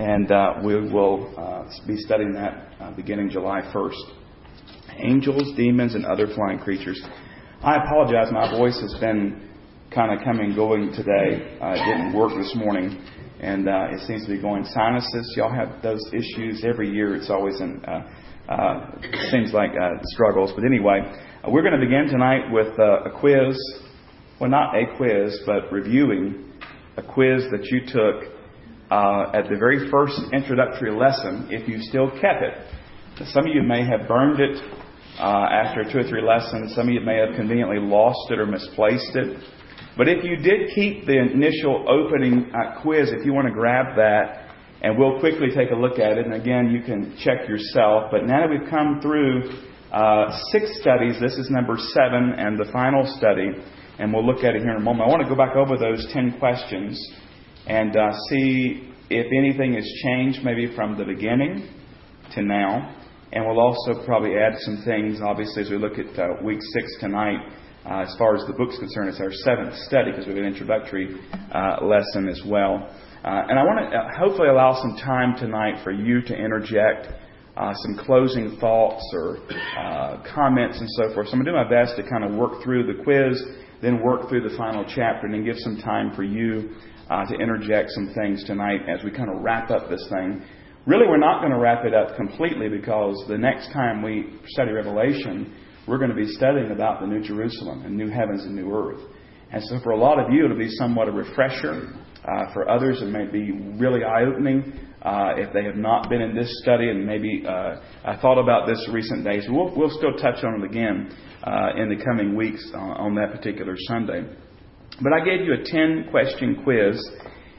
And uh, we will uh, be studying that uh, beginning July 1st. Angels, demons, and other flying creatures. I apologize, my voice has been kind of coming and going today. Uh, it didn't work this morning, and uh, it seems to be going sinuses. Y'all have those issues every year. It's always in, uh, uh, seems like uh, struggles. But anyway, uh, we're going to begin tonight with uh, a quiz. Well, not a quiz, but reviewing a quiz that you took uh, at the very first introductory lesson if you still kept it. Some of you may have burned it uh, after two or three lessons. Some of you may have conveniently lost it or misplaced it. But if you did keep the initial opening uh, quiz, if you want to grab that, and we'll quickly take a look at it. And again, you can check yourself. But now that we've come through uh, six studies, this is number seven and the final study, and we'll look at it here in a moment. I want to go back over those ten questions and uh, see if anything has changed maybe from the beginning to now. And we'll also probably add some things, obviously, as we look at uh, week six tonight. Uh, as far as the book's concerned, it's our seventh study because we have an introductory uh, lesson as well. Uh, and I want to uh, hopefully allow some time tonight for you to interject some closing thoughts or comments and so forth. So I'm going to do my best to kind of work through the quiz, then work through the final chapter, and then give some time for you uh, to interject some things tonight as we kind of wrap up this thing. Really, we're not going to wrap it up completely because the next time we study Revelation, we're going to be studying about the New Jerusalem and new heavens and new earth. And so, for a lot of you, it'll be somewhat a refresher. Uh, for others, it may be really eye opening. Uh, if they have not been in this study and maybe uh, I thought about this recent days, we'll, we'll still touch on it again uh, in the coming weeks on that particular Sunday. But I gave you a 10 question quiz,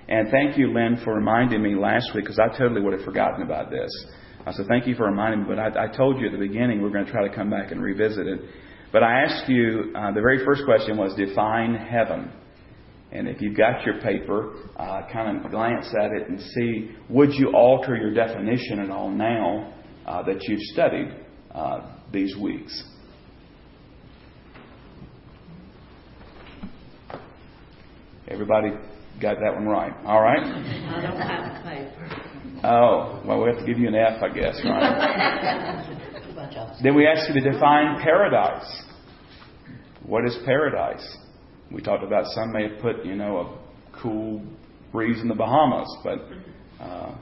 and thank you, Lynn, for reminding me last week because I totally would have forgotten about this. So thank you for reminding me. But I, I, told you at the beginning we're going to try to come back and revisit it. But I asked you, uh, the very first question was define heaven. And if you've got your paper, uh, kind of glance at it and see, would you alter your definition at all now uh, that you've studied uh, these weeks? Everybody got that one right. All right? I don't have paper. Oh, well, we have to give you an F, I guess, right? then we asked you to define paradise. What is paradise? We talked about some may have put, you know, a cool breeze in the Bahamas, but uh,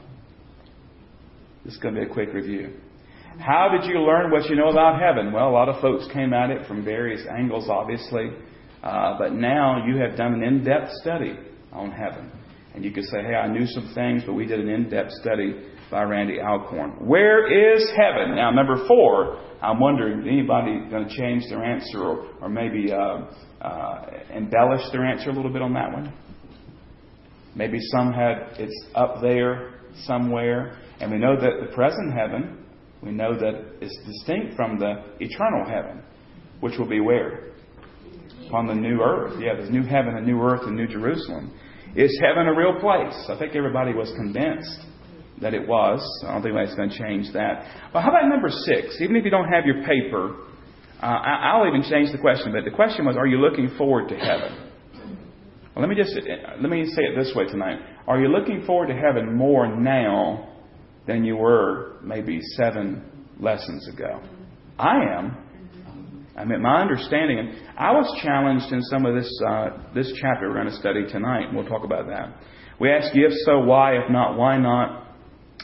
this is going to be a quick review. How did you learn what you know about heaven? Well, a lot of folks came at it from various angles, obviously. Uh, but now you have done an in depth study on heaven. And you could say, hey, I knew some things, but we did an in depth study by Randy Alcorn. Where is heaven? Now, number four, I'm wondering, anybody going to change their answer or, or maybe uh, uh, embellish their answer a little bit on that one? Maybe some had it's up there somewhere. And we know that the present heaven, we know that it's distinct from the eternal heaven, which will be where? upon the new earth. Yeah, there's new heaven and new earth and new Jerusalem. Is heaven a real place? I think everybody was convinced that it was. I don't think anybody's going to change that. Well, how about number six? Even if you don't have your paper, uh, I'll even change the question. But the question was, are you looking forward to heaven? Well, let me just let me say it this way tonight. Are you looking forward to heaven more now than you were maybe seven lessons ago? I am. I mean, my understanding, and I was challenged in some of this uh, this chapter we're going to study tonight, and we'll talk about that. We ask you, if so, why? If not, why not?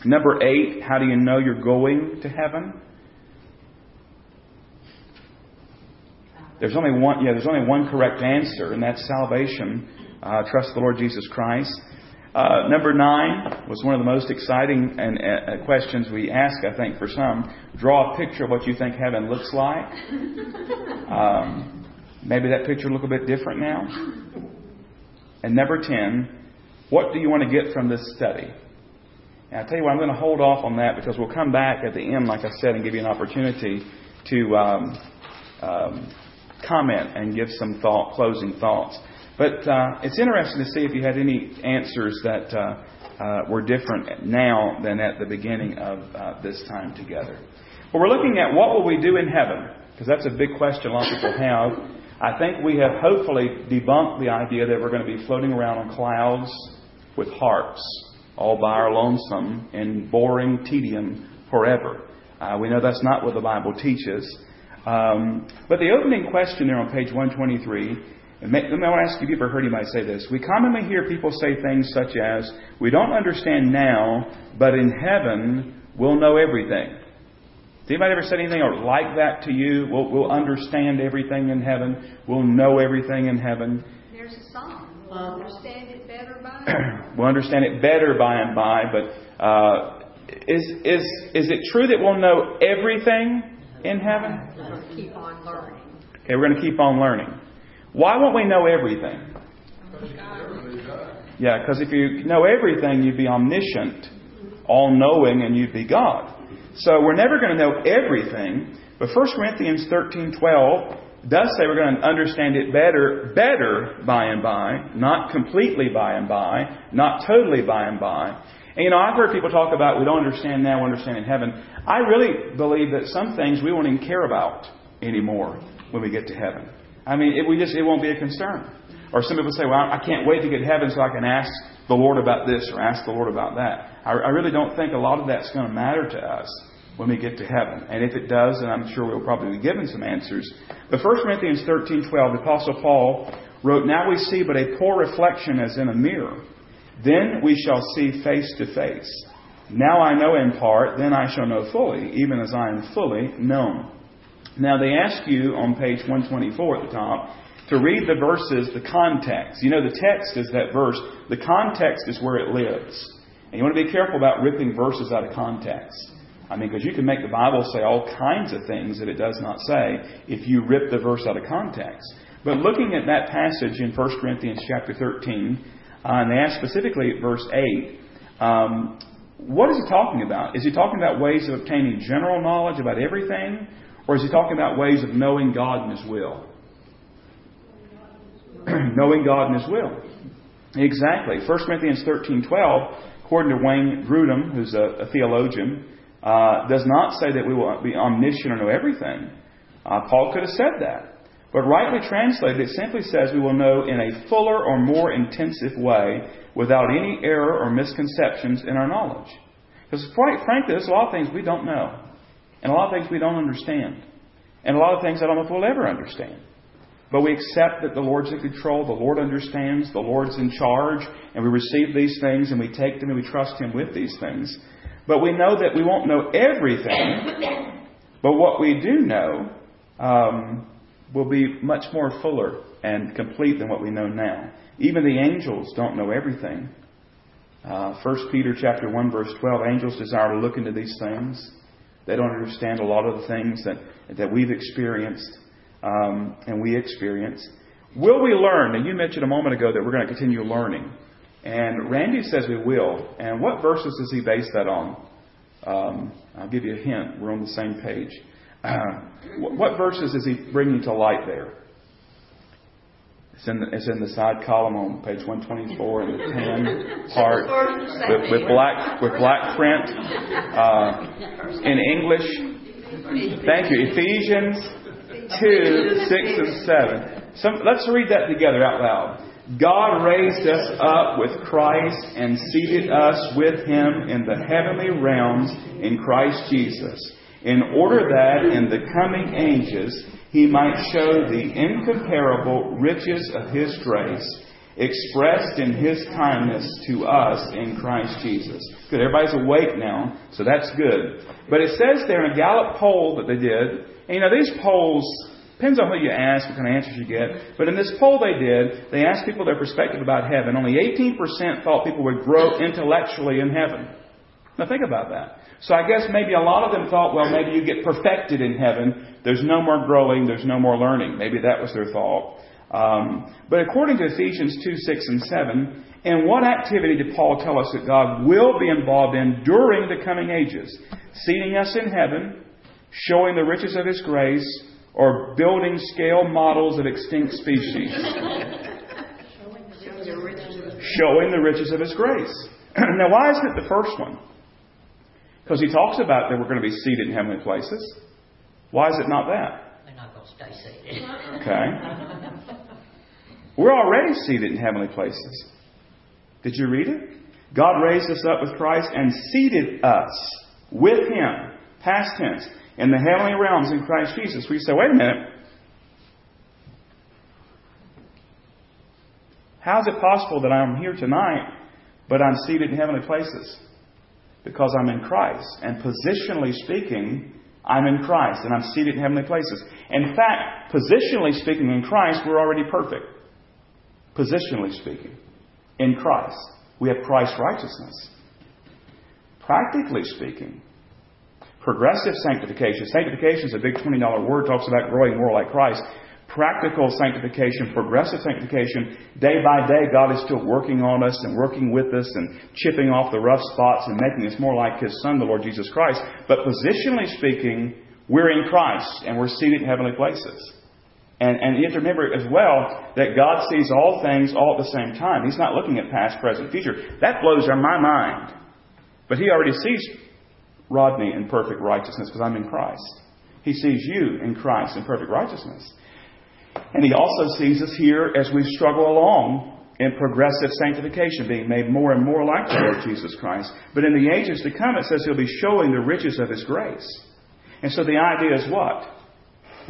Number eight, how do you know you're going to heaven? There's only one. Yeah, there's only one correct answer, and that's salvation. Uh, trust the Lord Jesus Christ. Uh, number nine was one of the most exciting and, uh, questions we ask, I think, for some. Draw a picture of what you think heaven looks like. Um, maybe that picture look a bit different now. And number ten, what do you want to get from this study? And I tell you what, I'm going to hold off on that because we'll come back at the end, like I said, and give you an opportunity to um, um, comment and give some thought, closing thoughts. But uh, it's interesting to see if you had any answers that uh, uh, were different now than at the beginning of uh, this time together. But we're looking at what will we do in heaven? Because that's a big question a lot of people have. I think we have hopefully debunked the idea that we're going to be floating around on clouds with harps all by our lonesome in boring tedium forever. Uh, we know that's not what the Bible teaches. Um, but the opening question there on page 123, and may, let me ask you if you've ever heard anybody say this. We commonly hear people say things such as, We don't understand now, but in heaven we'll know everything. Has anybody ever said anything like that to you? We'll, we'll understand everything in heaven. We'll know everything in heaven. There's a song. We'll understand it better by. we'll understand it better by and by. But uh, is is is it true that we'll know everything in heaven? Keep on learning. Okay, we're going to keep on learning. Why won't we know everything? Yeah, because if you know everything, you'd be omniscient, all knowing, and you'd be God. So we're never going to know everything. But 1 Corinthians 13:12 does say we're going to understand it better, better by and by, not completely by and by, not totally by and by. And you know, I've heard people talk about we don't understand now, we understand in heaven. I really believe that some things we won't even care about anymore when we get to heaven. I mean, it, we just it won't be a concern. Or some people say, "Well, I can't wait to get to heaven so I can ask the Lord about this or ask the Lord about that." I, I really don't think a lot of that's going to matter to us when we get to heaven. And if it does, then I'm sure we'll probably be given some answers. But 1 Corinthians 13:12, the Apostle Paul wrote, "Now we see but a poor reflection as in a mirror." Then we shall see face to face. Now I know in part, then I shall know fully, even as I am fully known. Now they ask you on page 124 at the top to read the verses, the context. You know, the text is that verse. The context is where it lives. And you want to be careful about ripping verses out of context. I mean, because you can make the Bible say all kinds of things that it does not say if you rip the verse out of context. But looking at that passage in 1 Corinthians chapter 13, uh, and they ask specifically at verse 8, um, what is he talking about? Is he talking about ways of obtaining general knowledge about everything? Or is he talking about ways of knowing God and His will? knowing God and His will. Exactly. 1 Corinthians 13.12, according to Wayne Grudem, who's a, a theologian, uh, does not say that we will be omniscient or know everything. Uh, Paul could have said that. But rightly translated, it simply says we will know in a fuller or more intensive way without any error or misconceptions in our knowledge. Because quite frankly, there's a lot of things we don't know. And a lot of things we don't understand. And a lot of things I don't know if we'll ever understand. But we accept that the Lord's in control, the Lord understands, the Lord's in charge, and we receive these things and we take them and we trust Him with these things. But we know that we won't know everything. But what we do know um, will be much more fuller and complete than what we know now. Even the angels don't know everything. Uh, 1 Peter chapter 1 verse 12, angels desire to look into these things. They don't understand a lot of the things that, that we've experienced um, and we experience. Will we learn? Now, you mentioned a moment ago that we're going to continue learning. And Randy says we will. And what verses does he base that on? Um, I'll give you a hint. We're on the same page. Uh, what verses is he bringing to light there? It's in, the, it's in the side column on page 124 in the tan part with, with black with black print uh, in English. Thank you. Ephesians 2, 6, and 7. Some, let's read that together out loud. God raised us up with Christ and seated us with him in the heavenly realms in Christ Jesus, in order that in the coming ages he might show the incomparable riches of his grace expressed in his kindness to us in Christ Jesus. Good. Everybody's awake now, so that's good. But it says there in a Gallup poll that they did, and you know, these polls, depends on who you ask, what kind of answers you get. But in this poll they did, they asked people their perspective about heaven. Only 18% thought people would grow intellectually in heaven. Now think about that. So I guess maybe a lot of them thought, well, maybe you get perfected in heaven. There's no more growing. There's no more learning. Maybe that was their thought. Um, but according to Ephesians 2, 6, and 7, in what activity did Paul tell us that God will be involved in during the coming ages? Seating us in heaven, showing the riches of His grace, or building scale models of extinct species? showing the riches of His grace. now, why isn't it the first one? Because he talks about that we're going to be seated in heavenly places. Why is it not that? They're not going to stay seated. Okay. We're already seated in heavenly places. Did you read it? God raised us up with Christ and seated us with Him, past tense, in the heavenly realms in Christ Jesus. We say, wait a minute. How is it possible that I'm here tonight, but I'm seated in heavenly places? Because I'm in Christ. And positionally speaking, I'm in Christ and I'm seated in heavenly places. In fact, positionally speaking in Christ, we're already perfect. Positionally speaking, in Christ. We have Christ's righteousness. Practically speaking, progressive sanctification. Sanctification is a big $20 word, talks about growing more like Christ. Practical sanctification, progressive sanctification, day by day, God is still working on us and working with us and chipping off the rough spots and making us more like His Son, the Lord Jesus Christ. But positionally speaking, we're in Christ and we're seated in heavenly places. And, and you have to remember as well that God sees all things all at the same time. He's not looking at past, present, future. That blows my mind. But He already sees Rodney in perfect righteousness because I'm in Christ. He sees you in Christ in perfect righteousness. And He also sees us here as we struggle along in progressive sanctification, being made more and more like the Lord Jesus Christ. But in the ages to come, it says He'll be showing the riches of His grace. And so the idea is what?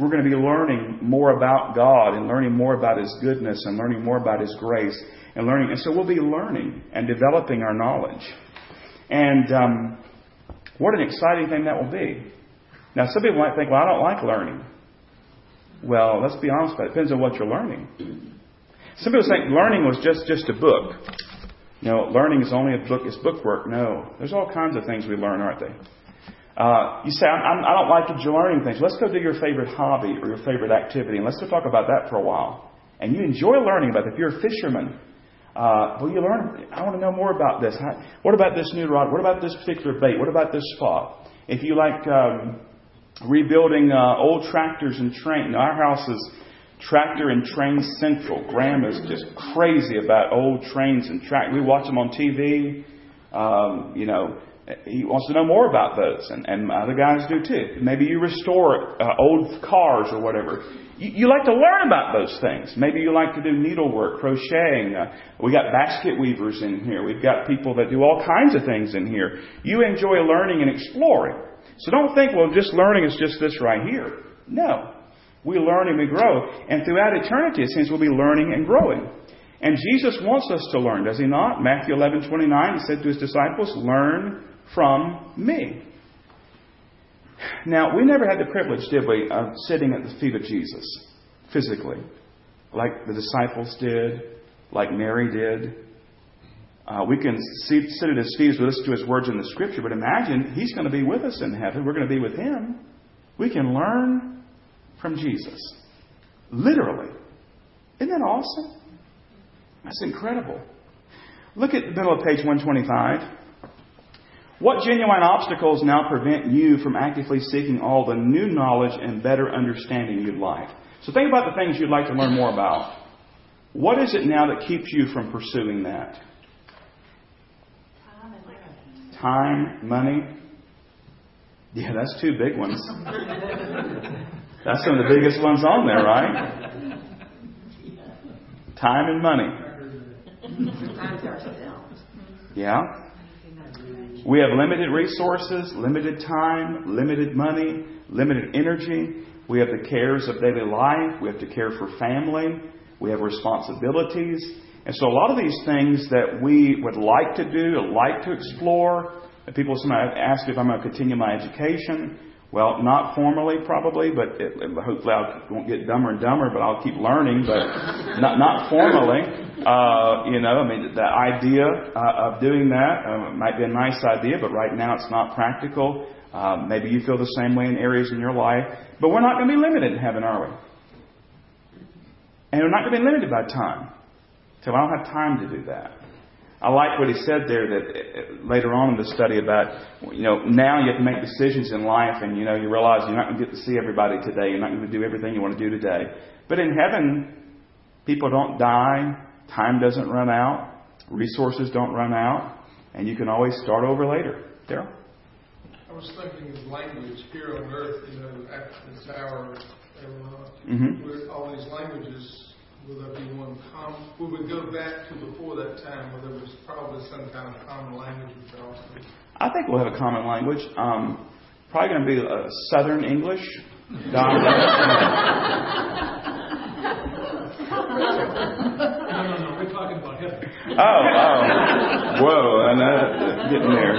we're going to be learning more about God and learning more about His goodness and learning more about His grace and learning. And so we'll be learning and developing our knowledge. And um, what an exciting thing that will be. Now, some people might think, well, I don't like learning. Well, let's be honest about it. Depends on what you're learning. Some people think learning was just, just a book. Know, learning is only a book, it's bookwork. No. There's all kinds of things we learn, aren't they? Uh, you say, I'm, I do not like learning things. Let's go do your favorite hobby or your favorite activity, and let's go talk about that for a while. And you enjoy learning about it. If you're a fisherman, uh, well, you learn. I want to know more about this. How, what about this new rod? What about this particular bait? What about this spot? If you like um, rebuilding uh, old tractors and train, our house is tractor and train central. Graham is just crazy about old trains and track. We watch them on TV. Um, you know, he wants to know more about those, and, and other guys do too. Maybe you restore uh, old cars or whatever. You, you, like to learn about those things. Maybe you like to do needlework, crocheting. Uh, we got basket weavers in here. We've got people that do all kinds of things in here. You enjoy learning and exploring. So don't think, well, just learning is just this right here. No. We learn and we grow. And throughout eternity, it seems we'll be learning and growing. And Jesus wants us to learn, does he not? Matthew 11, 29, he said to his disciples, Learn from me. Now, we never had the privilege, did we, of sitting at the feet of Jesus physically, like the disciples did, like Mary did. Uh, we can see, sit at his feet we listen to his words in the scripture, but imagine he's going to be with us in heaven. We're going to be with him. We can learn from Jesus. Literally. Isn't that awesome? That's incredible. Look at the middle of page 125. What genuine obstacles now prevent you from actively seeking all the new knowledge and better understanding you'd like? So think about the things you'd like to learn more about. What is it now that keeps you from pursuing that? Time, and money. Yeah, that's two big ones. That's some of the biggest ones on there, right? Time and money. Yeah. We have limited resources, limited time, limited money, limited energy. We have the cares of daily life. We have to care for family. We have responsibilities. And so a lot of these things that we would like to do, like to explore, people sometimes ask if I'm going to continue my education. Well, not formally, probably, but it, hopefully I won't get dumber and dumber, but I'll keep learning, but not, not formally. Uh, you know, I mean, the idea uh, of doing that uh, might be a nice idea, but right now it's not practical. Uh, maybe you feel the same way in areas in your life, but we're not going to be limited in heaven, are we? And we're not going to be limited by time. So I don't have time to do that. I like what he said there that uh, later on in the study about, you know, now you have to make decisions in life and, you know, you realize you're not going to get to see everybody today. You're not going to do everything you want to do today. But in heaven, people don't die. Time doesn't run out. Resources don't run out. And you can always start over later. Daryl? I was thinking of language here on earth, you know, after this hour, mm-hmm. with all these languages will there be one common, will we go back to before that time where there was probably some kind of common language with Charleston? I think we'll have a common language. Um, probably going to be uh, Southern English. No, no, no, we're talking about heaven. Oh, oh. Whoa, I know. Getting there.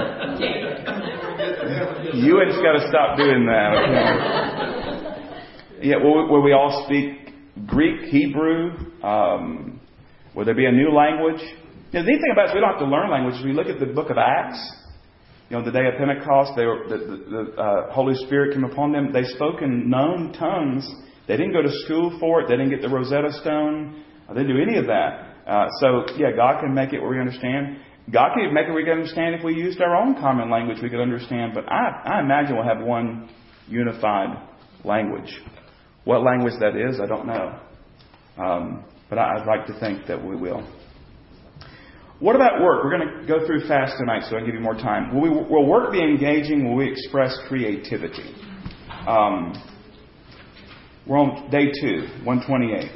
You just got to stop doing that, okay? Yeah, will, will we all speak Greek, Hebrew? Um, will there be a new language? You know, the neat thing about it is we don't have to learn languages. We look at the book of Acts. You know, the day of Pentecost, they were, the, the, the uh, Holy Spirit came upon them. They spoke in known tongues. They didn't go to school for it. They didn't get the Rosetta Stone. They didn't do any of that. Uh, so, yeah, God can make it where we understand. God can make it where we can understand if we used our own common language, we could understand. But I, I imagine we'll have one unified language. What language that is, I don't know. Um, but I, I'd like to think that we will. What about work? We're going to go through fast tonight, so I give you more time. Will, we, will work be engaging? Will we express creativity? Um, we're on day two, 128.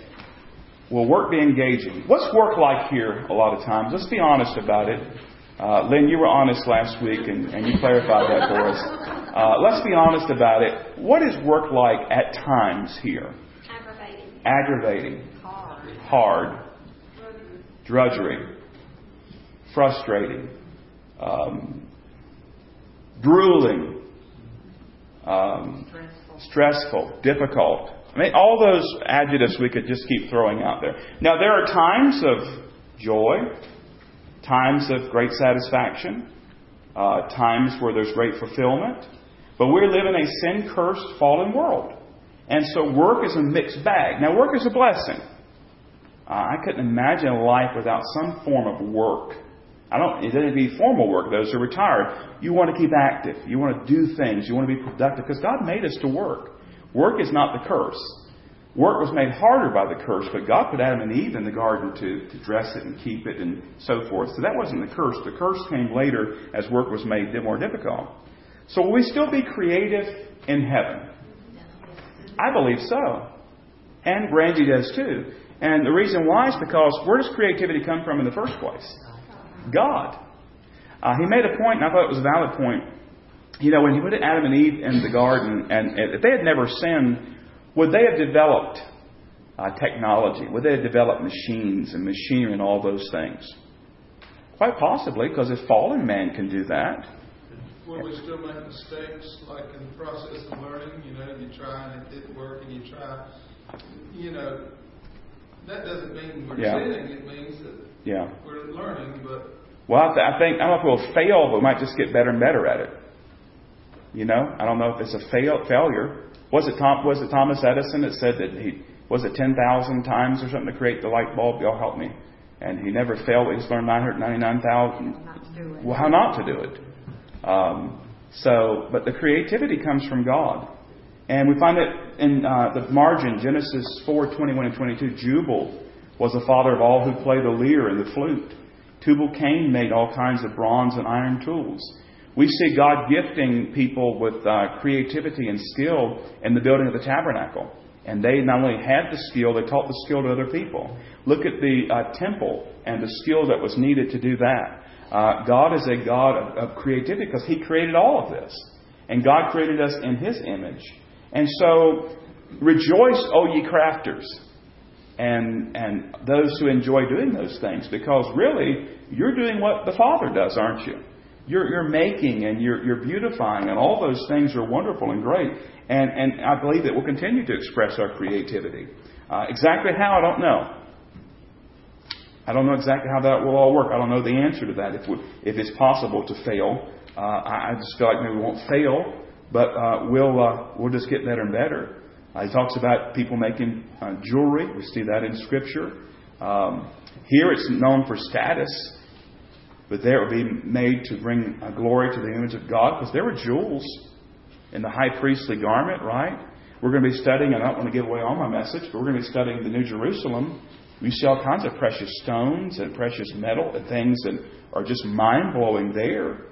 Will work be engaging? What's work like here a lot of times? Let's be honest about it. Uh, Lynn, you were honest last week and, and you clarified that for us. Uh, let's be honest about it. What is work like at times here? Aggravating. Aggravating, Hard. hard, drudgery, frustrating, um, grueling, um, stressful, difficult. I mean, all those adjectives we could just keep throwing out there. Now, there are times of joy, times of great satisfaction, uh, times where there's great fulfillment, but we live in a sin cursed, fallen world. And so work is a mixed bag. Now, work is a blessing. Uh, I couldn't imagine a life without some form of work. I don't. It doesn't be formal work. Those who are retired, you want to keep active. You want to do things. You want to be productive because God made us to work. Work is not the curse. Work was made harder by the curse, but God put Adam and Eve in the garden to, to dress it and keep it and so forth. So that wasn't the curse. The curse came later as work was made more difficult. So will we still be creative in heaven? I believe so. And Randy does too. And the reason why is because where does creativity come from in the first place? God. Uh, he made a point, and I thought it was a valid point. You know, when he put Adam and Eve in the garden, and if they had never sinned, would they have developed uh, technology? Would they have developed machines and machinery and all those things? Quite possibly, because if fallen man can do that, Will we still make mistakes, like in the process of learning? You know, you try and it didn't work, and you try. You know, that doesn't mean we're Yeah. sinning. It means that yeah. we're learning. But Well, I th- I think I don't know if we'll fail, but we might just get better and better at it. You know, I don't know if it's a fail failure. Was it Tom? Was it Thomas Edison that said that he was it ten thousand times or something to create the light bulb? Y'all help me. And he never failed. He's learned nine hundred ninety nine thousand. Not to do it. Well, how not to do it? Um, so, but the creativity comes from God, and we find it in uh, the margin Genesis four twenty one and twenty two. Jubal was the father of all who play the lyre and the flute. Tubal Cain made all kinds of bronze and iron tools. We see God gifting people with uh, creativity and skill in the building of the tabernacle. And they not only had the skill, they taught the skill to other people. Look at the uh, temple and the skill that was needed to do that. Uh, God is a God of, of creativity because He created all of this. And God created us in His image. And so, rejoice, O ye crafters, and, and those who enjoy doing those things, because really, you're doing what the Father does, aren't you? You're, you're making and you're, you're beautifying, and all those things are wonderful and great. And, and I believe that we'll continue to express our creativity. Uh, exactly how, I don't know. I don't know exactly how that will all work. I don't know the answer to that. If, we, if it's possible to fail, uh, I, I just feel like maybe we won't fail, but uh, we'll uh, we'll just get better and better. Uh, he talks about people making uh, jewelry. We see that in Scripture. Um, here it's known for status, but there it would be made to bring uh, glory to the image of God because there were jewels in the high priestly garment, right? We're going to be studying, and I don't want to give away all my message, but we're going to be studying the New Jerusalem. We see all kinds of precious stones and precious metal and things that are just mind blowing there.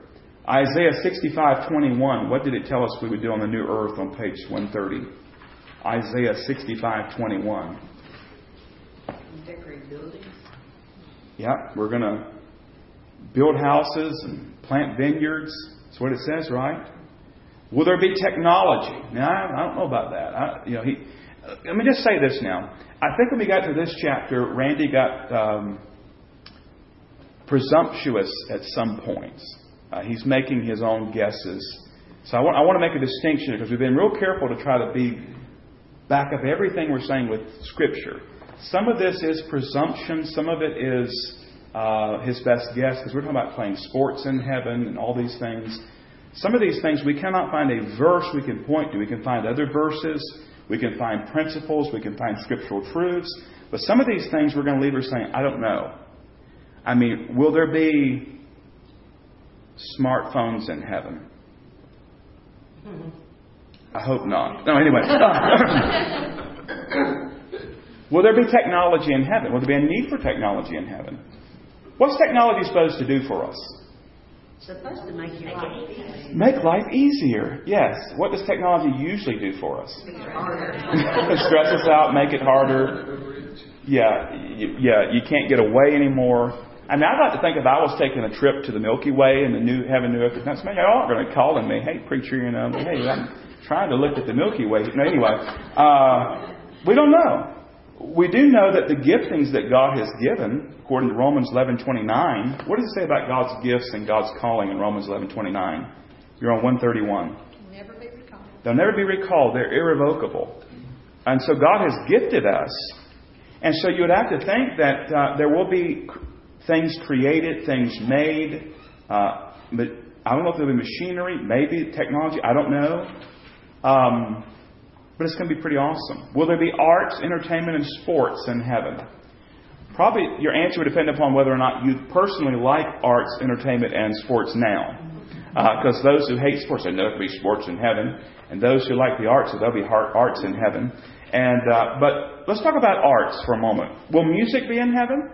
Isaiah 65:21. What did it tell us we would do on the new earth on page 130? Isaiah 65:21. Decorate buildings. Yeah, we're going to build houses and plant vineyards. That's what it says, right? Will there be technology? Now, I, I don't know about that. I, you know, he. Let me just say this now. I think when we got to this chapter, Randy got um, presumptuous at some points. Uh, he's making his own guesses. So I want, I want to make a distinction because we've been real careful to try to be back up everything we're saying with Scripture. Some of this is presumption. Some of it is uh, his best guess because we're talking about playing sports in heaven and all these things. Some of these things we cannot find a verse we can point to. We can find other verses. We can find principles. We can find scriptural truths. But some of these things we're going to leave her saying, I don't know. I mean, will there be smartphones in heaven? I hope not. No, anyway. will there be technology in heaven? Will there be a need for technology in heaven? What's technology supposed to do for us? Supposed to make your life easier. Make life easier. Yes. What does technology usually do for us? Stress us out, make it harder. Yeah, y- yeah. You can't get away anymore. I mean, I'd like to think if I was taking a trip to the Milky Way and the new heaven, new earth, that's maybe y'all aren't going to be calling me, hey preacher, you know, hey, I'm trying to look at the Milky Way. No, anyway, uh, we don't know. We do know that the giftings that God has given, according to Romans 11:29, what does it say about God's gifts and God's calling in Romans 11:29? You're on 131. Never be recalled. They'll never be recalled. They're irrevocable. And so God has gifted us. And so you would have to think that uh, there will be things created, things made. Uh, but I don't know if there'll be machinery, maybe technology. I don't know. Um, but it's going to be pretty awesome. Will there be arts, entertainment, and sports in heaven? Probably your answer would depend upon whether or not you personally like arts, entertainment, and sports now. Because those who hate sports, they know there'll be sports in heaven, and those who like the arts, there'll be arts in heaven. And uh, but let's talk about arts for a moment. Will music be in heaven?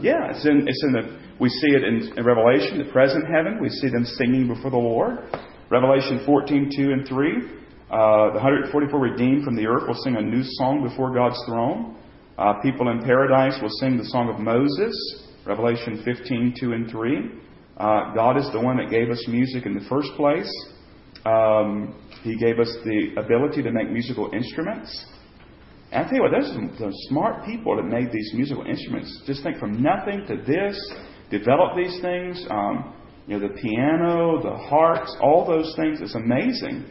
Yeah, it's in it's in the we see it in, in Revelation, the present heaven. We see them singing before the Lord. Revelation 14, 2 and 3. Uh, the 144 redeemed from the earth will sing a new song before God's throne. Uh, people in paradise will sing the song of Moses. Revelation 15, 2 and 3. Uh, God is the one that gave us music in the first place. Um, he gave us the ability to make musical instruments. And I tell you what, there's some, some smart people that made these musical instruments. Just think from nothing to this, develop these things. Um, you know, the piano, the harps, all those things. It's amazing.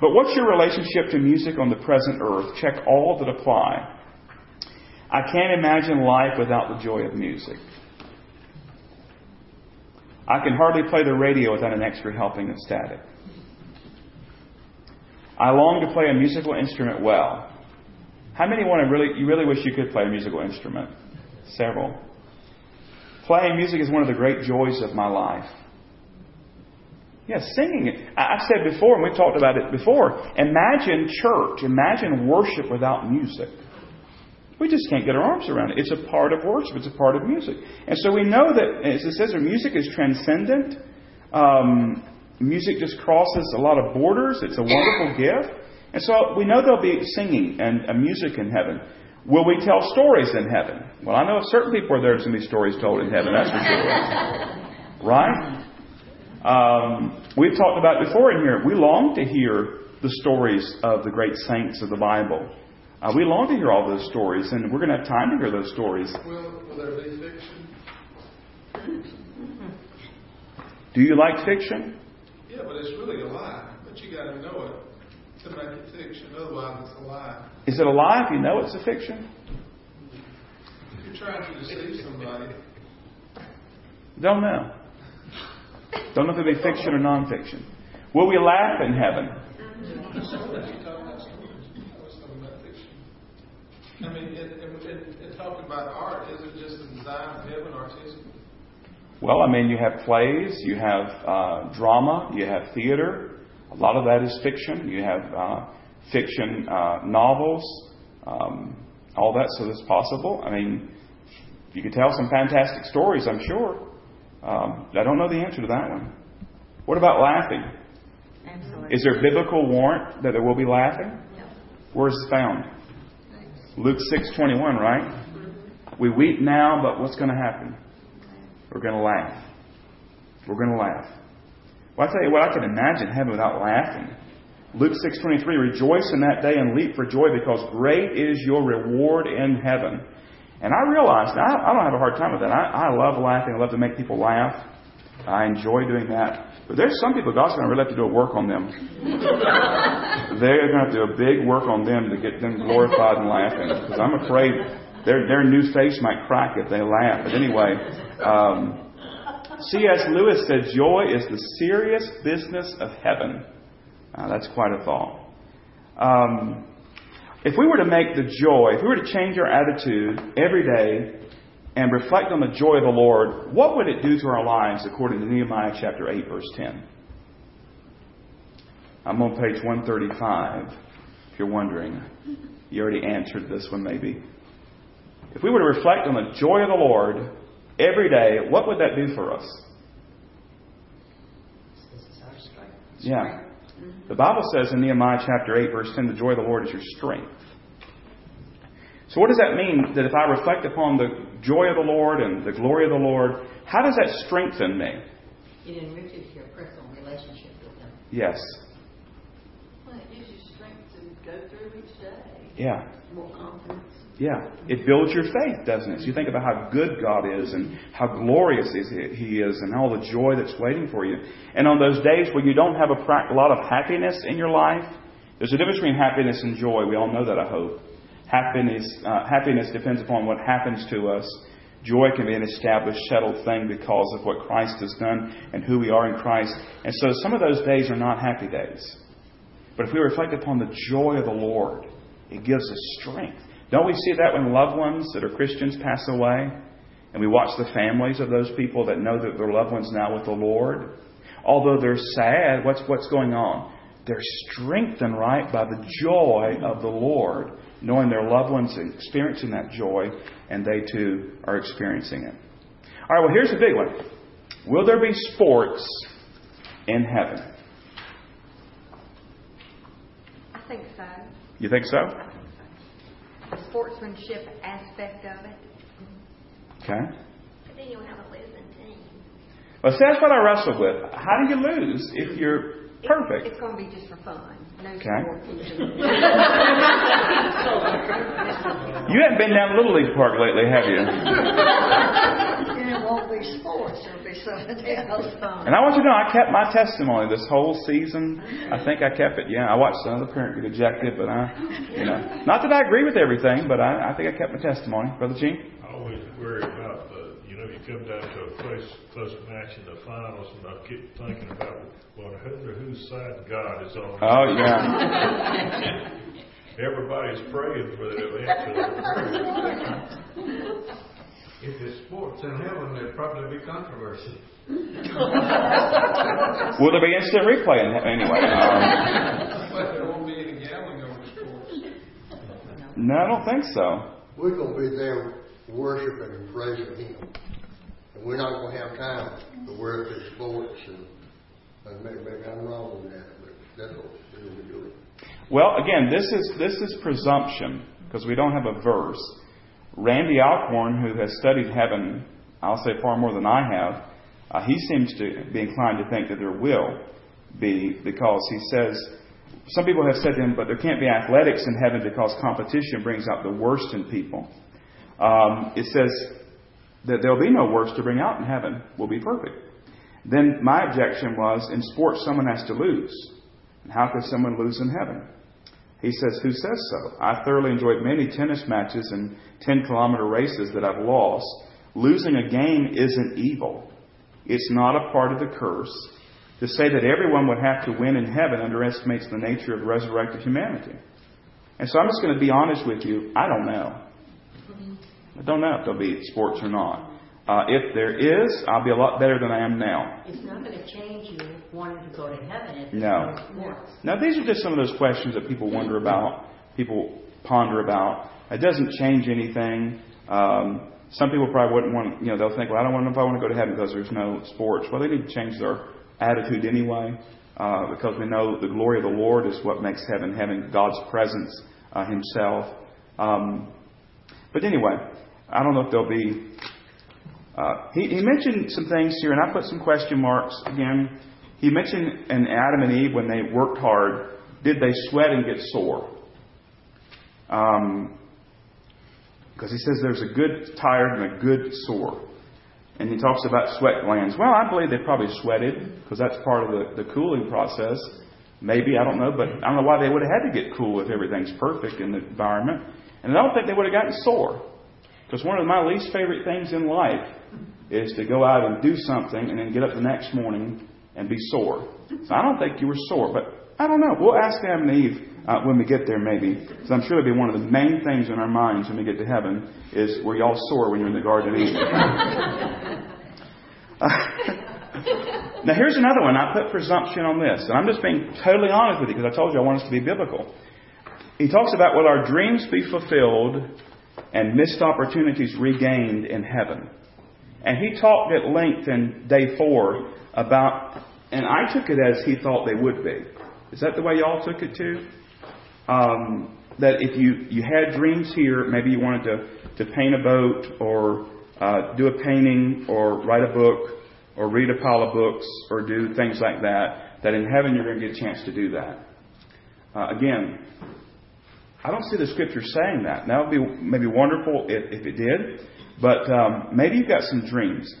But what's your relationship to music on the present earth? Check all that apply. I can't imagine life without the joy of music. I can hardly play the radio without an extra helping of static. I long to play a musical instrument well. How many want to really, you really wish you could play a musical instrument? Several. Playing music is one of the great joys of my life. Yeah, singing. I- I've said before, and we've talked about it before, imagine church, imagine worship without music. We just can't get our arms around it. It's a part of worship. It's a part of music. And so we know that, as it says, music is transcendent. Um, music just crosses a lot of borders. It's a wonderful gift. And so we know there'll be singing and uh, music in heaven. Will we tell stories in heaven? Well, I know certain people are there's going to be stories told in heaven, that's for sure. right? Um, we've talked about before in here. We long to hear the stories of the great saints of the Bible. Uh, we long to hear all those stories, and we're going to have time to hear those stories. Will, will there be fiction? Do you like fiction? Yeah, but it's really a lie. But you got to know it to make it fiction. Otherwise, it's a lie. Is it a lie if you know it's a fiction? If you're trying to deceive somebody, Don't know. Don't know if it'll be fiction or nonfiction. Will we laugh in heaven? you talking about stories. I was talking about fiction. I mean, it, it, it, it talking about art. Is it just the design of heaven artistic? Well, I mean, you have plays, you have uh, drama, you have theater. A lot of that is fiction. You have uh, fiction uh, novels, um, all that, so that's possible. I mean, you could tell some fantastic stories, I'm sure. Um, I don't know the answer to that one. What about laughing? Absolutely. Is there biblical warrant that there will be laughing? Where is it found? Luke six twenty one, right? We weep now, but what's going to happen? We're going to laugh. We're going to laugh. Well, I tell you what, I can imagine heaven without laughing. Luke 6:23 Rejoice in that day and leap for joy because great is your reward in heaven. And I realized I, I don't have a hard time with that. I, I love laughing. I love to make people laugh. I enjoy doing that. But there's some people God's going to really have to do a work on them. They're going to have to do a big work on them to get them glorified and laughing. Because I'm afraid their their new face might crack if they laugh. But anyway, um, C.S. Lewis said, "Joy is the serious business of heaven." Uh, that's quite a thought. Um, if we were to make the joy, if we were to change our attitude every day and reflect on the joy of the Lord, what would it do to our lives according to Nehemiah chapter 8, verse 10? I'm on page 135, if you're wondering. You already answered this one, maybe. If we were to reflect on the joy of the Lord every day, what would that do for us? This is our strength. Yeah. The Bible says in Nehemiah chapter 8, verse 10, the joy of the Lord is your strength. So, what does that mean? That if I reflect upon the joy of the Lord and the glory of the Lord, how does that strengthen me? It enriches your personal relationship with Him. Yes. Well, it gives you strength to go through each day. Yeah. More confidence. Yeah. It builds your faith, doesn't it? So you think about how good God is and how glorious He is and all the joy that's waiting for you. And on those days where you don't have a lot of happiness in your life, there's a difference between happiness and joy. We all know that, I hope. Happiness, uh, happiness depends upon what happens to us. Joy can be an established, settled thing because of what Christ has done and who we are in Christ. And so some of those days are not happy days. But if we reflect upon the joy of the Lord, it gives us strength. Don't we see that when loved ones that are Christians pass away? And we watch the families of those people that know that their loved one's now with the Lord. Although they're sad, what's, what's going on? They're strengthened, right, by the joy of the Lord, knowing their loved ones and experiencing that joy, and they too are experiencing it. All right, well, here's the big one Will there be sports in heaven? I think so. You think so? I think so. The sportsmanship aspect of it. Okay. But then you'll have a losing team. Well, see, that's what I wrestled with. How do you lose if you're perfect? It's going to be just for fun. No Okay. You haven't been down Little League Park lately, have you? And it won't be sports, it'll be something else. And I want you to know, I kept my testimony this whole season. I think I kept it. Yeah, I watched another parent get ejected, but I, you know, not that I agree with everything, but I, I think I kept my testimony. Brother Gene? I always worry about the, you know, you come down to a close, close match in the finals, and I keep thinking about, well, who, whose side God is on. Oh, yeah. Everybody's praying for the answer. If it's sports in heaven, there'd probably be controversy. Will there be instant replay? In, heaven? anyway, um, But there won't be any gambling over sports. no, I don't think so. We're gonna be there worshiping and praising Him. And we're not gonna have time to worry about sports and, and maybe, maybe I'm wrong with that, but that's what we're gonna be doing. Well, again, this is this is presumption because we don't have a verse. Randy Alcorn, who has studied heaven, I'll say far more than I have, uh, he seems to be inclined to think that there will be because he says some people have said to him, but there can't be athletics in heaven because competition brings out the worst in people. Um, it says that there'll be no worst to bring out in heaven. We'll be perfect. Then my objection was in sports, someone has to lose. How could someone lose in heaven? He says, Who says so? I thoroughly enjoyed many tennis matches and 10 kilometer races that I've lost. Losing a game isn't evil, it's not a part of the curse. To say that everyone would have to win in heaven underestimates the nature of resurrected humanity. And so I'm just going to be honest with you. I don't know. I don't know if there'll be sports or not. Uh, if there is, I'll be a lot better than I am now. It's not going to change you wanting to go to heaven No. there's no sports. Now, these are just some of those questions that people wonder about, people ponder about. It doesn't change anything. Um, some people probably wouldn't want, you know, they'll think, well, I don't want to know if I want to go to heaven because there's no sports. Well, they need to change their attitude anyway, uh, because we know the glory of the Lord is what makes heaven, heaven, God's presence uh, Himself. Um, but anyway, I don't know if there'll be. Uh, he, he mentioned some things here, and I put some question marks again. He mentioned in Adam and Eve when they worked hard, did they sweat and get sore? Um, because he says there's a good tired and a good sore. And he talks about sweat glands. Well, I believe they probably sweated because that's part of the, the cooling process. Maybe, I don't know, but I don't know why they would have had to get cool if everything's perfect in the environment. And I don't think they would have gotten sore. Because one of my least favorite things in life is to go out and do something and then get up the next morning and be sore. So I don't think you were sore, but I don't know. We'll ask Adam and Eve uh, when we get there, maybe. Because I'm sure it'll be one of the main things in our minds when we get to heaven is were y'all sore when you're in the Garden of Eden? now, here's another one. I put presumption on this, and I'm just being totally honest with you because I told you I want us to be biblical. He talks about will our dreams be fulfilled and missed opportunities regained in heaven. And he talked at length in day four about, and I took it as he thought they would be. Is that the way y'all took it too? Um, that if you, you had dreams here, maybe you wanted to, to paint a boat or uh, do a painting or write a book or read a pile of books or do things like that, that in heaven you're going to get a chance to do that. Uh, again, I don't see the scripture saying that. That would be maybe wonderful if, if it did, but um, maybe you've got some dreams.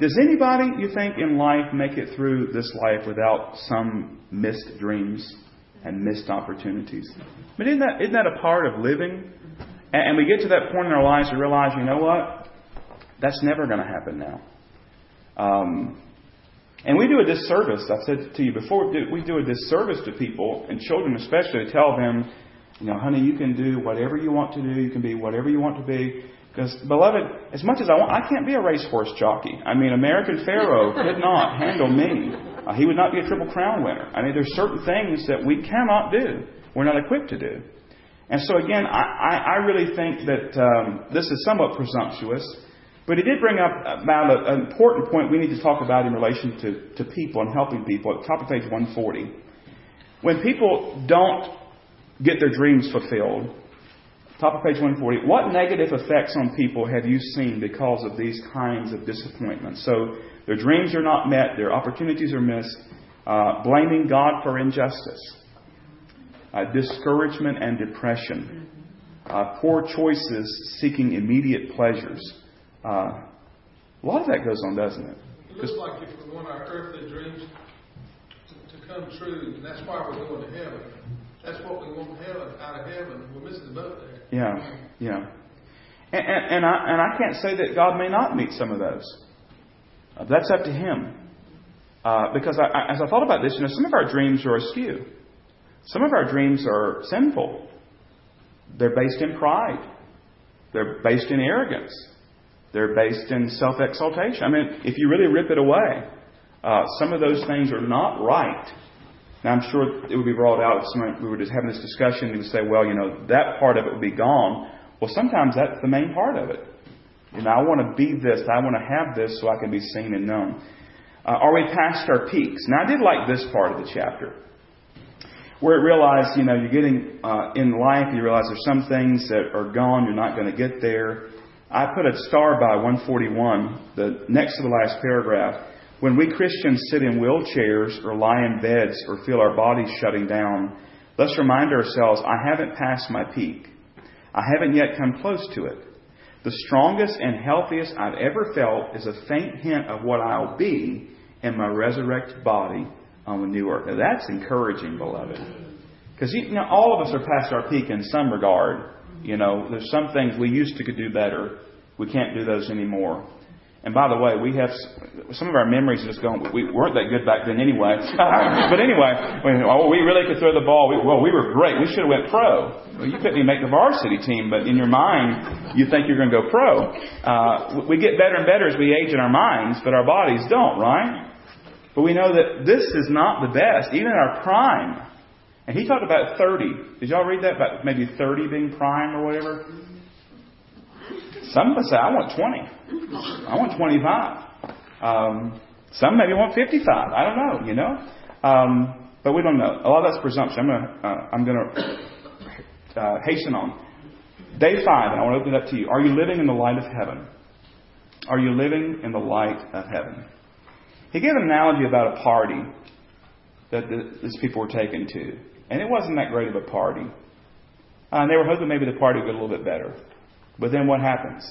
Does anybody, you think, in life make it through this life without some missed dreams and missed opportunities? Mean, isn't that, isn't that a part of living? And, and we get to that point in our lives to realize, you know what? That's never going to happen now. Um, and we do a disservice. I've said to you before, we do a disservice to people, and children especially, to tell them, you know, honey, you can do whatever you want to do. You can be whatever you want to be. Because, beloved, as much as I want, I can't be a racehorse jockey. I mean, American Pharoah could not handle me. Uh, he would not be a Triple Crown winner. I mean, there's certain things that we cannot do. We're not equipped to do. And so, again, I, I, I really think that um, this is somewhat presumptuous. But he did bring up about a, an important point we need to talk about in relation to, to people and helping people at the top of page 140. When people don't get their dreams fulfilled, top of page 140, what negative effects on people have you seen because of these kinds of disappointments? So their dreams are not met, their opportunities are missed, uh, blaming God for injustice, uh, discouragement and depression, uh, poor choices seeking immediate pleasures. Uh, a lot of that goes on, doesn't it? It looks like if we want our earthly dreams to, to come true, and that's why we're going to heaven. That's what we want heaven out of heaven. We're missing the boat there. Yeah, yeah. And, and, and, I, and I can't say that God may not meet some of those. Uh, that's up to Him. Uh, because I, I, as I thought about this, you know, some of our dreams are askew. Some of our dreams are sinful. They're based in pride. They're based in arrogance. They're based in self exaltation. I mean, if you really rip it away, uh, some of those things are not right. Now, I'm sure it would be brought out if someone, we were just having this discussion, and would say, well, you know, that part of it would be gone. Well, sometimes that's the main part of it. You know, I want to be this, I want to have this so I can be seen and known. Uh, are we past our peaks? Now, I did like this part of the chapter where it realized, you know, you're getting uh, in life, you realize there's some things that are gone, you're not going to get there. I put a star by 141, the next to the last paragraph. When we Christians sit in wheelchairs or lie in beds or feel our bodies shutting down, let's remind ourselves I haven't passed my peak. I haven't yet come close to it. The strongest and healthiest I've ever felt is a faint hint of what I'll be in my resurrected body on the new earth. Now that's encouraging, beloved. Because you know, all of us are past our peak in some regard. You know, there's some things we used to could do better. We can't do those anymore. And by the way, we have some of our memories just going. We weren't that good back then anyway. but anyway, oh, we really could throw the ball. We, well, we were great. We should have went pro. Well, you couldn't even make the varsity team, but in your mind, you think you're going to go pro. Uh, we get better and better as we age in our minds, but our bodies don't, right? But we know that this is not the best, even in our prime. And he talked about 30. Did y'all read that about maybe 30 being prime or whatever? Some of us say, I want 20. I want 25. Um, some maybe want 55. I don't know, you know? Um, but we don't know. A lot of that's presumption. I'm going to uh, gonna, uh, hasten on. Day five, and I want to open it up to you. Are you living in the light of heaven? Are you living in the light of heaven? He gave an analogy about a party that the, these people were taken to. And it wasn't that great of a party. Uh, and they were hoping maybe the party would get a little bit better. But then what happens?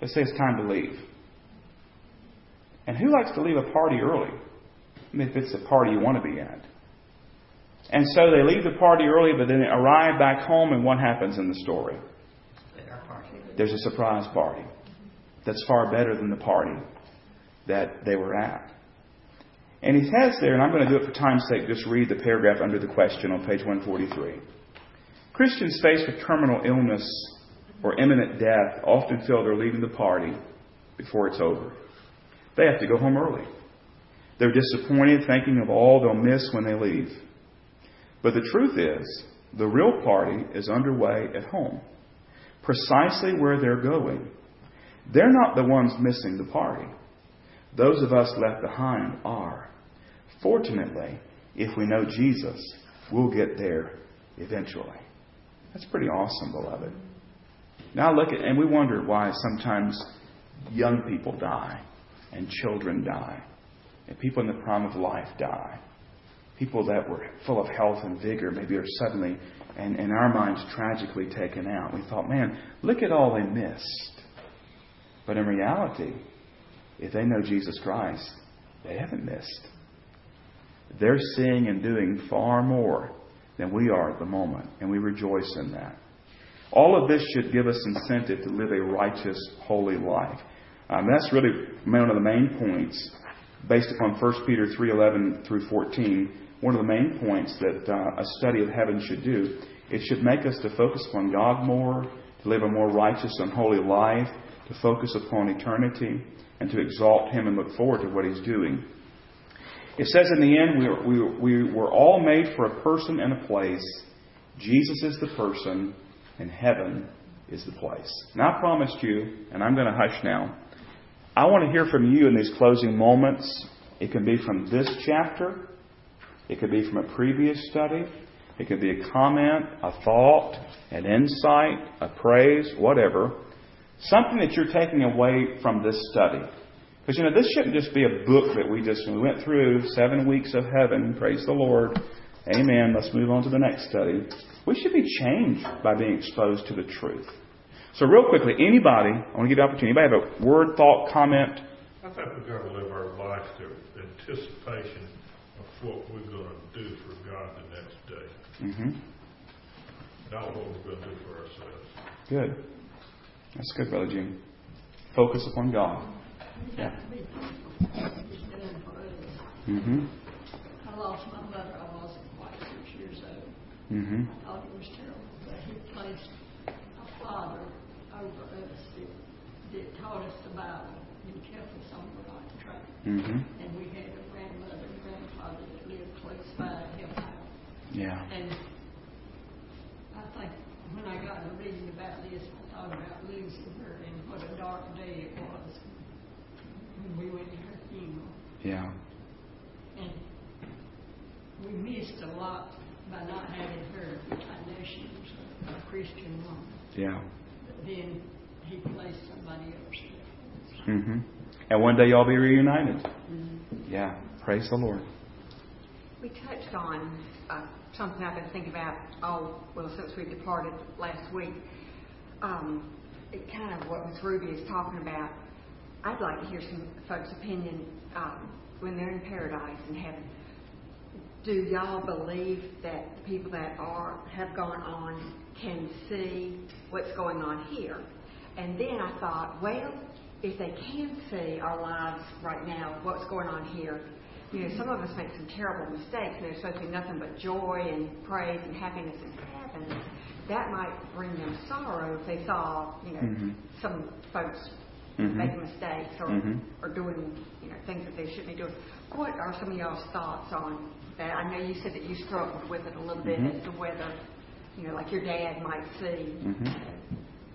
They say it's time to leave. And who likes to leave a party early? I mean, if it's a party you want to be at. And so they leave the party early, but then they arrive back home, and what happens in the story? There's a surprise party that's far better than the party that they were at. And he says there, and I'm going to do it for time's sake, just read the paragraph under the question on page 143. Christians faced with terminal illness or imminent death often feel they're leaving the party before it's over. They have to go home early. They're disappointed, thinking of all they'll miss when they leave. But the truth is, the real party is underway at home, precisely where they're going. They're not the ones missing the party. Those of us left behind are. Fortunately, if we know Jesus, we'll get there eventually. That's pretty awesome, beloved. Now look at, and we wonder why sometimes young people die, and children die, and people in the prime of life die. People that were full of health and vigor maybe are suddenly, and in our minds, tragically taken out. We thought, man, look at all they missed. But in reality, if they know Jesus Christ, they haven't missed. They're seeing and doing far more than we are at the moment, and we rejoice in that. All of this should give us incentive to live a righteous, holy life. Um, that's really one of the main points, based upon 1 Peter 3:11 through 14. One of the main points that uh, a study of heaven should do. It should make us to focus upon God more, to live a more righteous and holy life, to focus upon eternity, and to exalt Him and look forward to what He's doing. It says in the end, we we, we were all made for a person and a place. Jesus is the person, and heaven is the place. Now, I promised you, and I'm going to hush now, I want to hear from you in these closing moments. It can be from this chapter, it could be from a previous study, it could be a comment, a thought, an insight, a praise, whatever. Something that you're taking away from this study. Because, you know, this shouldn't just be a book that we just, we went through seven weeks of heaven, praise the Lord, amen, let's move on to the next study. We should be changed by being exposed to the truth. So, real quickly, anybody, I want to give you the opportunity, anybody have a word, thought, comment? I think we've got to live our life to anticipation of what we're going to do for God the next day. Mm-hmm. Not what we're going to do for ourselves. Good. That's good, Brother Jim. Focus upon God. Yeah. Mm-hmm. I lost my mother, I wasn't quite six years old. Mm-hmm. I thought it was terrible, but he placed a father over us that, that taught us the Bible and kept us on the right track. Mm-hmm. And we had a grandmother and grandfather that lived close by and helped out. Yeah. And I think when I got to reading about this, I thought about losing her and what a dark day it was when we went to her funeral. Yeah. And we missed a lot by not having her, which I know she was a, a Christian woman. Yeah. But then he placed somebody else there. Mm-hmm. And one day y'all be reunited. Mm-hmm. Yeah. Praise the Lord. We touched on uh, something I've been thinking about all well since we departed last week. Um, it kind of what Miss Ruby is talking about. I'd like to hear some folks' opinion um, when they're in paradise in heaven. Do y'all believe that people that are have gone on can see what's going on here? And then I thought, well, if they can see our lives right now, what's going on here, you know, some of us make some terrible mistakes, and there's supposed to be nothing but joy and praise and happiness in heaven. That might bring them sorrow if they saw, you know, Mhm. some folks Mhm. making mistakes or Mhm. or doing, you know, things that they shouldn't be doing. What are some of y'all's thoughts on that? I know you said that you struggled with it a little bit Mhm. as to whether, you know, like your dad might see Mhm. uh,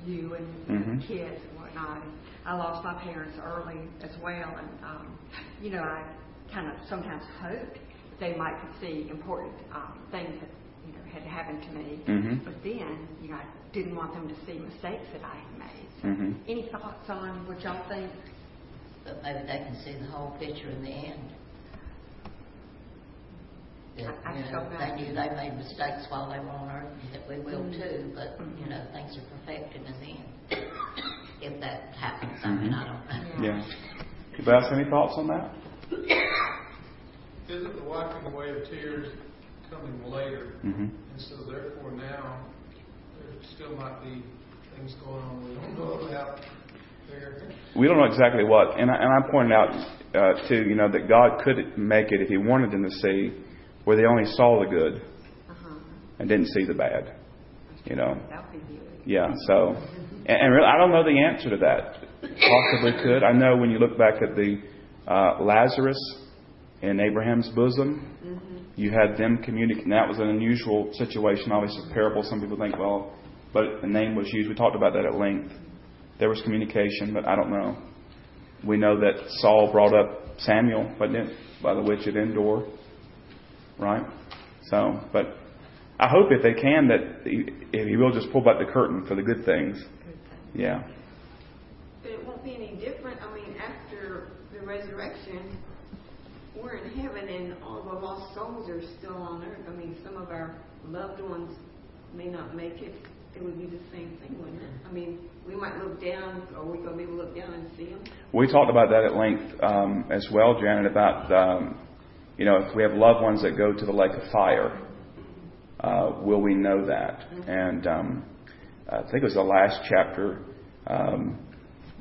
you and Mhm. kids and whatnot. And I lost my parents early as well, and um, you know, I kind of sometimes hoped they might could see important um, things that you know, had happened to me. Mhm. But then, you know, I didn't want them to see mistakes that I had made. So Mhm. Any thoughts on what y'all think? But maybe they can see the whole picture in the end. That, I- I you know, they knew they made mistakes while they were on earth, and that we will Mm-hmm. too, but, you know, things are perfected in the end. If that happens, I mean, I don't know. Mm-hmm. Yeah. Anybody else any thoughts on that? Isn't the wiping away of tears coming later? hmm And so therefore now, there still might be things going on we don't know about there. We don't know exactly what, and I, and I pointed out uh, too, you know, that God could make it if He wanted them to see, where they only saw the good Uh-huh. and didn't see the bad. You know, That would be good. yeah. So, and, and really, I don't know the answer to that. Possibly could. I know when you look back at the uh, Lazarus in Abraham's bosom, you had them communicate. That was an unusual situation. Obviously, a parable. Some people think, well, but the name was used. We talked about that at length. There was communication, but I don't know. We know that Saul brought up Samuel, wasn't by the witch at Endor, right? So, but I hope if they can that he, if he will just pull back the curtain for the good things. Yeah. But it won't be any different, I mean, after the resurrection, we're in heaven and all of our lost souls are still on earth. I mean, some of our loved ones may not make it. It would be the same thing, wouldn't it? I mean, we might look down, or we gonna be able to look down and see them? We talked about that at length um, as well, Janet, about um, you know if we have loved ones that go to the lake of fire, uh, will we know that? And um, I think it was the last chapter um,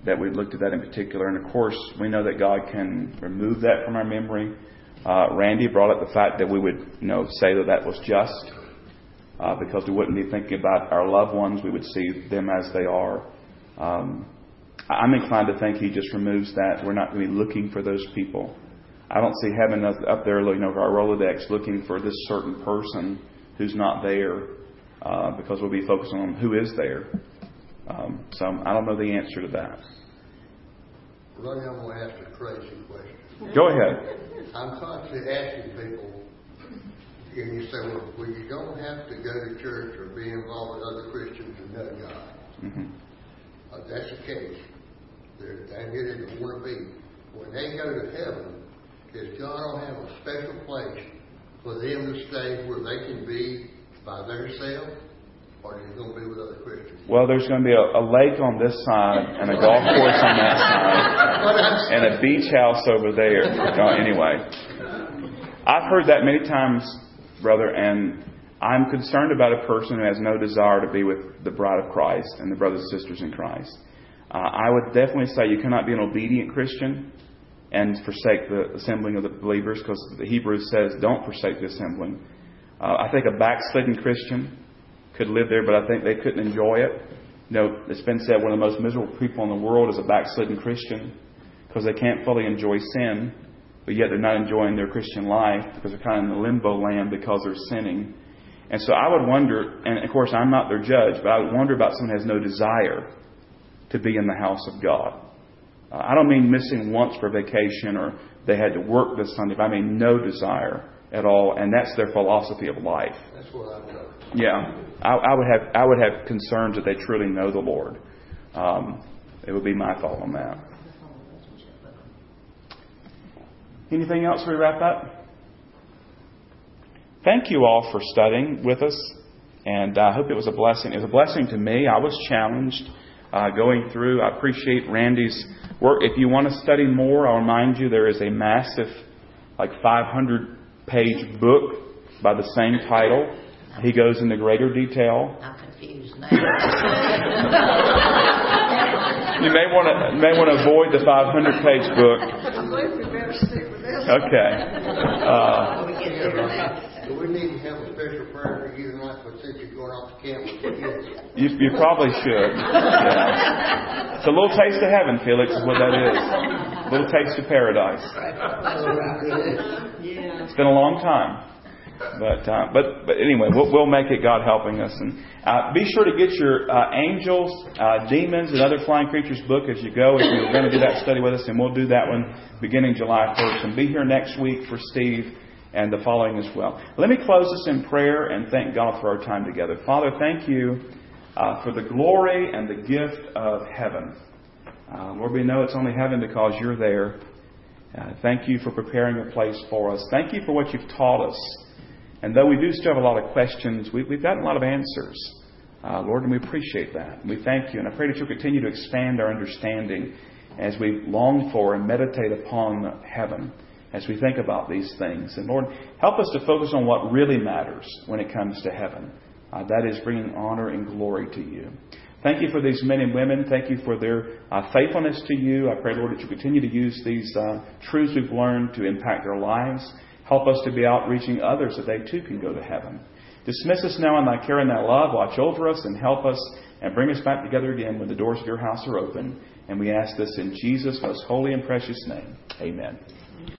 that we looked at that in particular. And of course, we know that God can remove that from our memory. Uh, Randy brought up the fact that we would you know say that that was just. Uh, because we wouldn't be thinking about our loved ones, we would see them as they are. Um, I'm inclined to think he just removes that. We're not going to be looking for those people. I don't see heaven up up there, you know, our Rolodex looking for this certain person who's not there, uh, because we'll be focusing on who is there. Um, so I don't know the answer to that. Ronnie, I'm gonna ask a crazy question. Go ahead. I'm constantly asking people, and you say, well, well, you don't have to go to church or be involved with other Christians to know God. hmm Uh, that's the case. They're, they get to want to be. When they go to heaven, does God have a special place for them to stay where they can be by themselves? Or are they going to be with other Christians? Well, there's going to be a, a lake on this side and a golf course on that side and a beach house over there. Anyway, I've heard that many times, brother, and I'm concerned about a person who has no desire to be with the bride of Christ and the brothers and sisters in Christ. Uh, I would definitely say you cannot be an obedient Christian and forsake the assembling of the believers because the Hebrews says don't forsake the assembling. Uh, I think a backslidden Christian could live there, but I think they couldn't enjoy it. You know, it's been said one of the most miserable people in the world is a backslidden Christian because they can't fully enjoy sin, but yet they're not enjoying their Christian life because they're kind of in the limbo land because they're sinning. And so I would wonder, and of course I'm not their judge, but I would wonder about someone who has no desire to be in the house of God. Uh, I don't mean missing once for vacation or they had to work this Sunday, but I mean no desire at all, and that's their philosophy of life. That's what I've done. Yeah, I, I would have I would have concerns that they truly know the Lord. Um, it would be my thought on that. Anything else we wrap up? Thank you all for studying with us, and I hope it was a blessing. It was a blessing to me. I was challenged uh, going through. I appreciate Randy's work. If you want to study more, I'll remind you there is a massive, like 500 page book by the same title. He goes into greater detail. I'm confused now. You may want to may want to avoid the 500 page book. I believe we better stick with this. Okay. Uh, we get through that. Do we need to have a special prayer for you tonight, but since you're going off the camp with the kids? you, you probably should. Yeah. It's a little taste of heaven, Felix, is what that is. A little taste of paradise. Yeah. It's been a long time. But, uh, but, but anyway, we'll, we'll make it God helping us. And uh, be sure to get your uh, angels, uh, demons, and other flying creatures book as you go. If you're going to do that study with us, and we'll do that one beginning July 1st. And be here next week for Steve and the following as well. Let me close this in prayer and thank God for our time together. Father, thank you uh, for the glory and the gift of heaven. Uh, Lord, we know it's only heaven because you're there. Uh, thank you for preparing a place for us. Thank you for what you've taught us. And though we do still have a lot of questions, we, we've gotten a lot of answers. Uh, Lord, and we appreciate that. We thank you. And I pray that you'll continue to expand our understanding as we long for and meditate upon heaven, as we think about these things. And Lord, help us to focus on what really matters when it comes to heaven. Uh, that is bringing honor and glory to you. Thank you for these men and women. Thank you for their uh, faithfulness to you. I pray, Lord, that you continue to use these uh, truths we've learned to impact their lives. Help us to be out reaching others that they too can go to heaven. Dismiss us now in thy care and thy love. Watch over us and help us and bring us back together again when the doors of your house are open. And we ask this in Jesus' most holy and precious name. Amen.